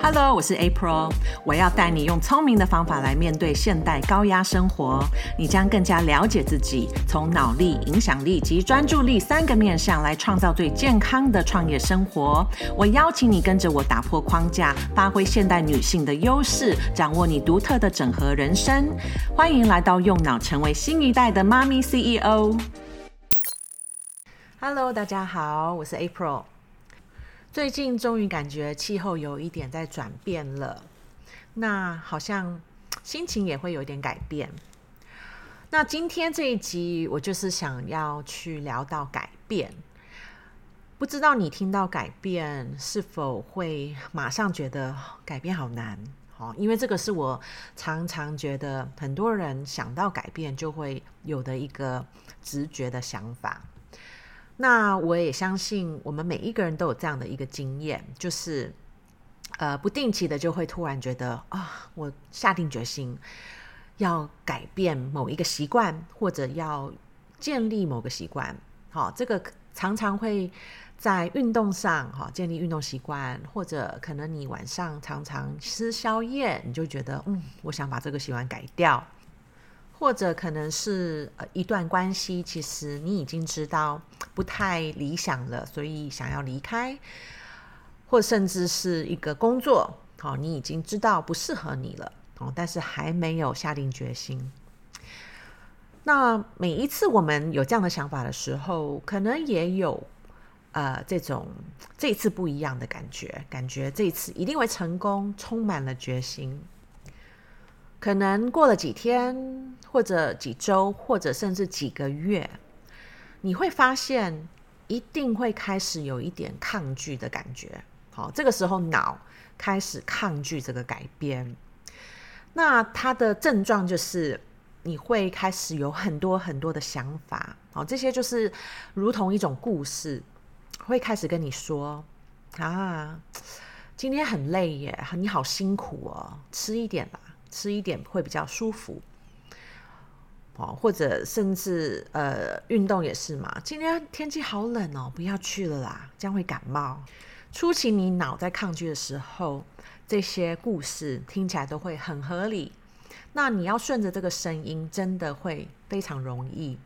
Hello，我是 April，我要带你用聪明的方法来面对现代高压生活，你将更加了解自己，从脑力、影响力及专注力三个面向来创造最健康的创业生活。我邀请你跟着我打破框架，发挥现代女性的优势，掌握你独特的整合人生。欢迎来到用脑成为新一代的妈咪 CEO。Hello，大家好，我是 April。最近终于感觉气候有一点在转变了，那好像心情也会有点改变。那今天这一集我就是想要去聊到改变，不知道你听到改变是否会马上觉得改变好难？哦，因为这个是我常常觉得很多人想到改变就会有的一个直觉的想法。那我也相信，我们每一个人都有这样的一个经验，就是，呃，不定期的就会突然觉得啊，我下定决心要改变某一个习惯，或者要建立某个习惯。好，这个常常会在运动上，哈，建立运动习惯，或者可能你晚上常常吃宵夜，你就觉得，嗯，我想把这个习惯改掉。或者可能是呃一段关系，其实你已经知道不太理想了，所以想要离开，或甚至是一个工作，好，你已经知道不适合你了，哦，但是还没有下定决心。那每一次我们有这样的想法的时候，可能也有呃这种这一次不一样的感觉，感觉这一次一定会成功，充满了决心。可能过了几天，或者几周，或者甚至几个月，你会发现一定会开始有一点抗拒的感觉。好，这个时候脑开始抗拒这个改变。那它的症状就是你会开始有很多很多的想法。好，这些就是如同一种故事，会开始跟你说：啊，今天很累耶，你好辛苦哦，吃一点吧。吃一点会比较舒服，哦，或者甚至呃，运动也是嘛。今天天气好冷哦，不要去了啦，这样会感冒。初期你脑在抗拒的时候，这些故事听起来都会很合理。那你要顺着这个声音，真的会非常容易。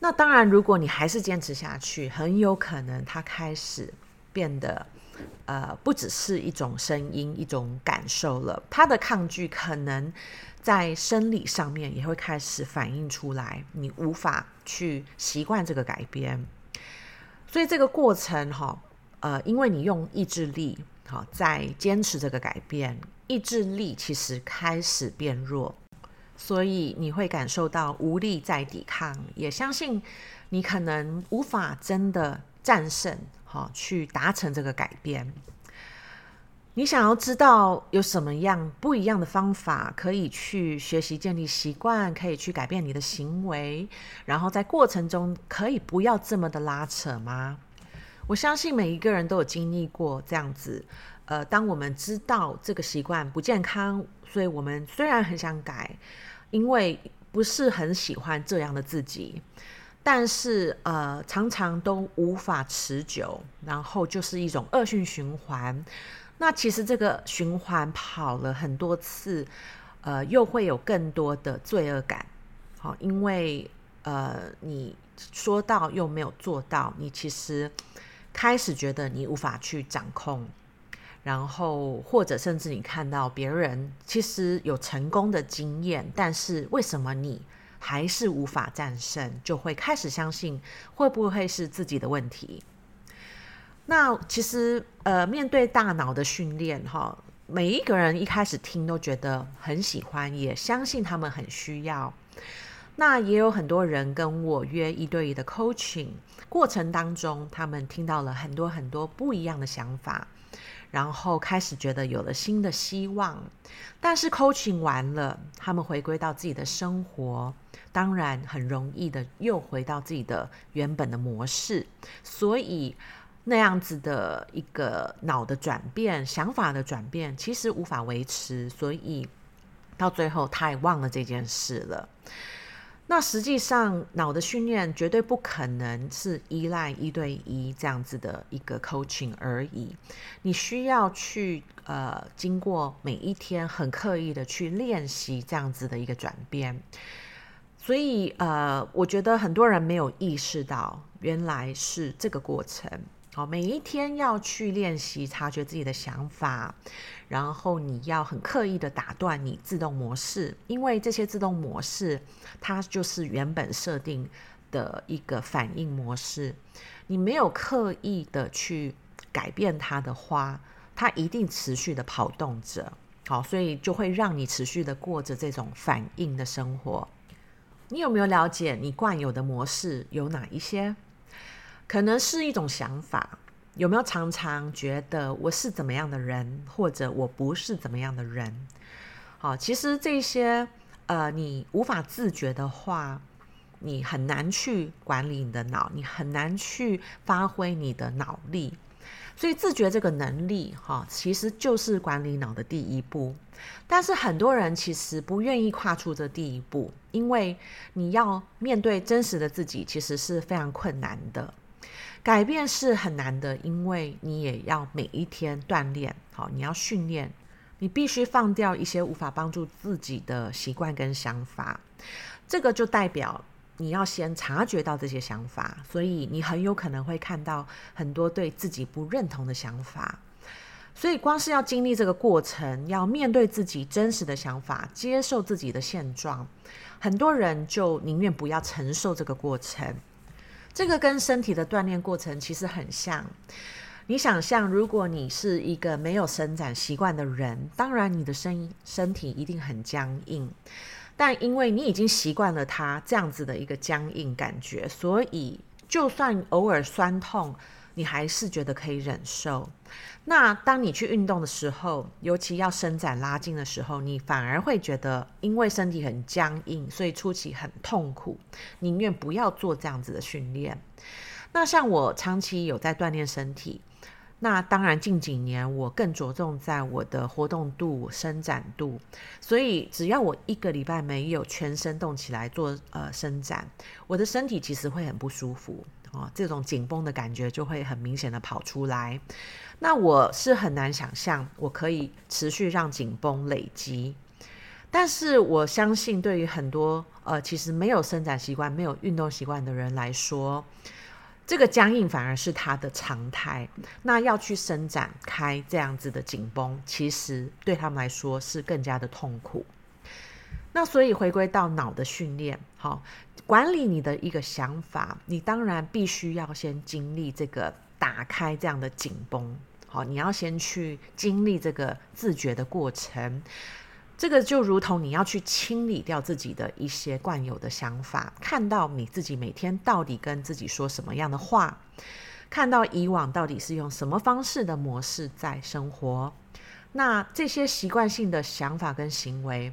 那当然，如果你还是坚持下去，很有可能它开始变得。呃，不只是一种声音、一种感受了，他的抗拒可能在生理上面也会开始反映出来，你无法去习惯这个改变，所以这个过程哈，呃，因为你用意志力好在坚持这个改变，意志力其实开始变弱，所以你会感受到无力再抵抗，也相信你可能无法真的战胜。好，去达成这个改变。你想要知道有什么样不一样的方法，可以去学习建立习惯，可以去改变你的行为，然后在过程中可以不要这么的拉扯吗？我相信每一个人都有经历过这样子。呃，当我们知道这个习惯不健康，所以我们虽然很想改，因为不是很喜欢这样的自己。但是，呃，常常都无法持久，然后就是一种恶性循环。那其实这个循环跑了很多次，呃，又会有更多的罪恶感。好，因为呃，你说到又没有做到，你其实开始觉得你无法去掌控，然后或者甚至你看到别人其实有成功的经验，但是为什么你还是无法战胜，就会开始相信会不会是自己的问题。那其实呃，面对大脑的训练哈，每一个人一开始听都觉得很喜欢，也相信他们很需要。那也有很多人跟我约一对一的 coaching 过程当中，他们听到了很多很多不一样的想法。然后开始觉得有了新的希望，但是 coaching 完了，他们回归到自己的生活，当然很容易的又回到自己的原本的模式，所以那样子的一个脑的转变、想法的转变，其实无法维持，所以到最后他也忘了这件事了。那实际上，脑的训练绝对不可能是依赖一对一这样子的一个 coaching 而已。你需要去呃，经过每一天很刻意的去练习这样子的一个转变。所以呃，我觉得很多人没有意识到，原来是这个过程。好，每一天要去练习察觉自己的想法，然后你要很刻意的打断你自动模式，因为这些自动模式它就是原本设定的一个反应模式，你没有刻意的去改变它的话，它一定持续的跑动着。好，所以就会让你持续的过着这种反应的生活。你有没有了解你惯有的模式有哪一些？可能是一种想法，有没有常常觉得我是怎么样的人，或者我不是怎么样的人？好，其实这些呃，你无法自觉的话，你很难去管理你的脑，你很难去发挥你的脑力。所以自觉这个能力，哈，其实就是管理脑的第一步。但是很多人其实不愿意跨出这第一步，因为你要面对真实的自己，其实是非常困难的。改变是很难的，因为你也要每一天锻炼，好，你要训练，你必须放掉一些无法帮助自己的习惯跟想法。这个就代表你要先察觉到这些想法，所以你很有可能会看到很多对自己不认同的想法。所以光是要经历这个过程，要面对自己真实的想法，接受自己的现状，很多人就宁愿不要承受这个过程。这个跟身体的锻炼过程其实很像。你想象，如果你是一个没有伸展习惯的人，当然你的声音身体一定很僵硬。但因为你已经习惯了它这样子的一个僵硬感觉，所以就算偶尔酸痛，你还是觉得可以忍受。那当你去运动的时候，尤其要伸展拉筋的时候，你反而会觉得，因为身体很僵硬，所以初期很痛苦，宁愿不要做这样子的训练。那像我长期有在锻炼身体，那当然近几年我更着重在我的活动度、伸展度，所以只要我一个礼拜没有全身动起来做呃伸展，我的身体其实会很不舒服。哦，这种紧绷的感觉就会很明显的跑出来。那我是很难想象我可以持续让紧绷累积，但是我相信对于很多呃其实没有伸展习惯、没有运动习惯的人来说，这个僵硬反而是他的常态。那要去伸展开这样子的紧绷，其实对他们来说是更加的痛苦。那所以回归到脑的训练，好，管理你的一个想法，你当然必须要先经历这个打开这样的紧绷，好，你要先去经历这个自觉的过程，这个就如同你要去清理掉自己的一些惯有的想法，看到你自己每天到底跟自己说什么样的话，看到以往到底是用什么方式的模式在生活，那这些习惯性的想法跟行为。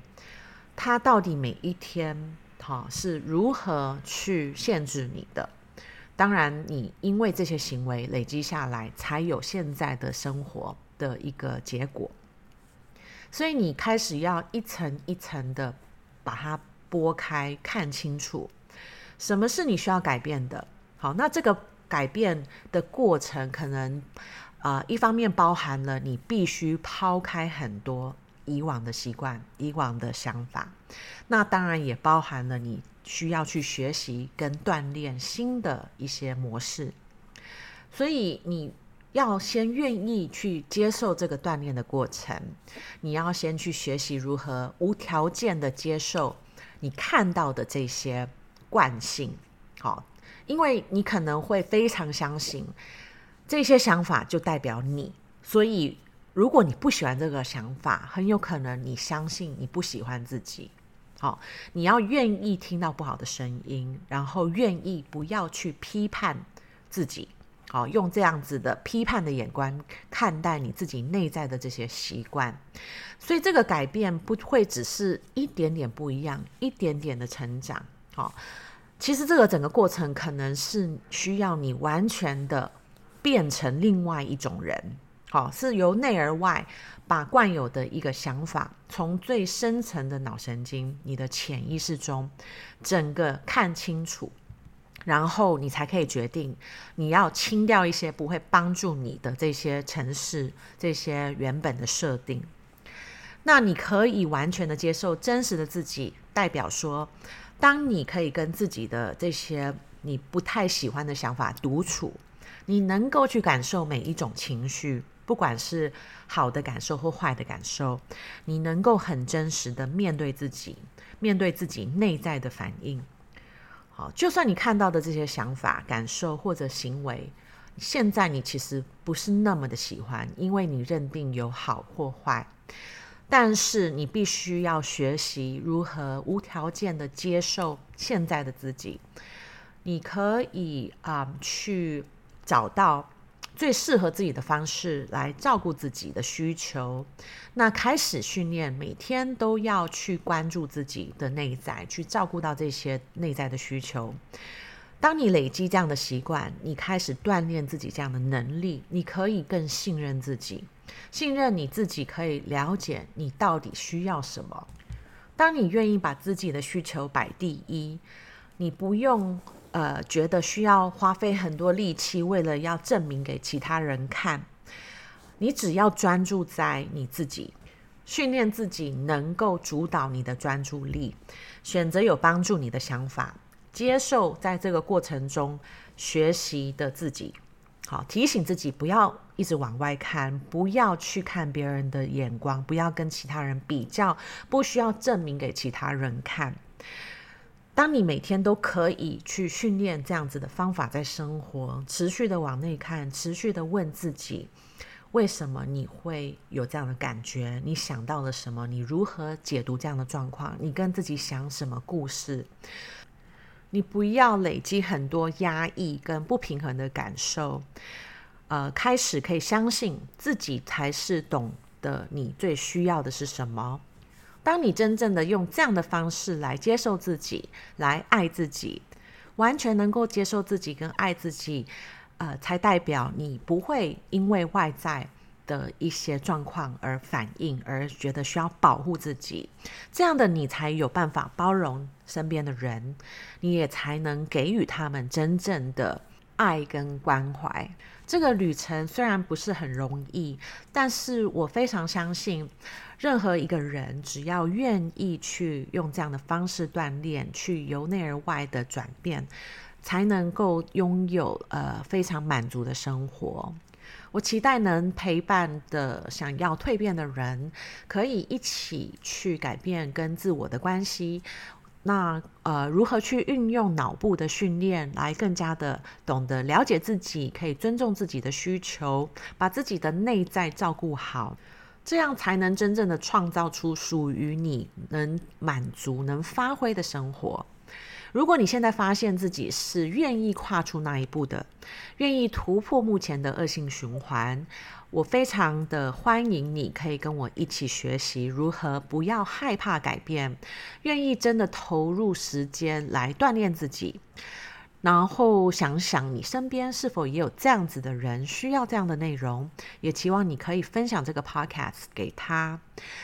他到底每一天，哈，是如何去限制你的？当然，你因为这些行为累积下来，才有现在的生活的一个结果。所以，你开始要一层一层的把它剥开，看清楚什么是你需要改变的。好，那这个改变的过程，可能啊、一方面包含了你必须抛开很多。以往的习惯，以往的想法，那当然也包含了你需要去学习跟锻炼新的一些模式。所以你要先愿意去接受这个锻炼的过程，你要先去学习如何无条件的接受你看到的这些惯性。好，因为你可能会非常相信这些想法就代表你，所以。如果你不喜欢这个想法，很有可能你相信你不喜欢自己。好，你要愿意听到不好的声音，然后愿意不要去批判自己。好，用这样子的批判的眼光看待你自己内在的这些习惯。所以这个改变不会只是一点点不一样，一点点的成长。好，其实这个整个过程可能是需要你完全的变成另外一种人。好，是由内而外，把惯有的一个想法，从最深层的脑神经、你的潜意识中，整个看清楚，然后你才可以决定，你要清掉一些不会帮助你的这些程式、这些原本的设定。那你可以完全的接受真实的自己，代表说，当你可以跟自己的这些你不太喜欢的想法独处，你能够去感受每一种情绪。不管是好的感受或坏的感受，你能够很真实的面对自己，面对自己内在的反应。好，就算你看到的这些想法、感受或者行为，现在你其实不是那么的喜欢，因为你认定有好或坏。但是你必须要学习如何无条件的接受现在的自己。你可以啊、去找到。最适合自己的方式来照顾自己的需求，那开始训练，每天都要去关注自己的内在，去照顾到这些内在的需求。当你累积这样的习惯，你开始锻炼自己这样的能力，你可以更信任自己，信任你自己可以了解你到底需要什么。当你愿意把自己的需求摆第一，你不用。呃，觉得需要花费很多力气，为了要证明给其他人看。你只要专注在你自己，训练自己能够主导你的专注力，选择有帮助你的想法，接受在这个过程中学习的自己。好，提醒自己不要一直往外看，不要去看别人的眼光，不要跟其他人比较，不需要证明给其他人看。当你每天都可以去训练这样子的方法，在生活持续的往内看，持续的问自己，为什么你会有这样的感觉？你想到了什么？你如何解读这样的状况？你跟自己想什么故事？你不要累积很多压抑跟不平衡的感受，呃，开始可以相信自己才是懂得你最需要的是什么。当你真正的用这样的方式来接受自己，来爱自己，完全能够接受自己跟爱自己，呃，才代表你不会因为外在的一些状况而反应，而觉得需要保护自己。这样的你才有办法包容身边的人，你也才能给予他们真正的爱跟关怀。这个旅程虽然不是很容易，但是我非常相信。任何一个人，只要愿意去用这样的方式锻炼，去由内而外的转变，才能够拥有呃非常满足的生活。我期待能陪伴的想要蜕变的人，可以一起去改变跟自我的关系。那呃，如何去运用脑部的训练，来更加的懂得了解自己，可以尊重自己的需求，把自己的内在照顾好。这样才能真正的创造出属于你能满足、能发挥的生活。如果你现在发现自己是愿意跨出那一步的，愿意突破目前的恶性循环，我非常的欢迎你可以跟我一起学习如何不要害怕改变，愿意真的投入时间来锻炼自己。然后想想你身边是否也有这样子的人需要这样的内容，也期望你可以分享这个 podcast 给他。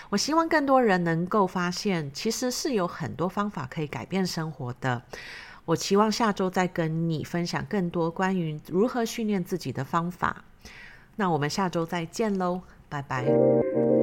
我希望更多人能够发现，其实是有很多方法可以改变生活的。我期望下周再跟你分享更多关于如何训练自己的方法。那我们下周再见喽，拜拜。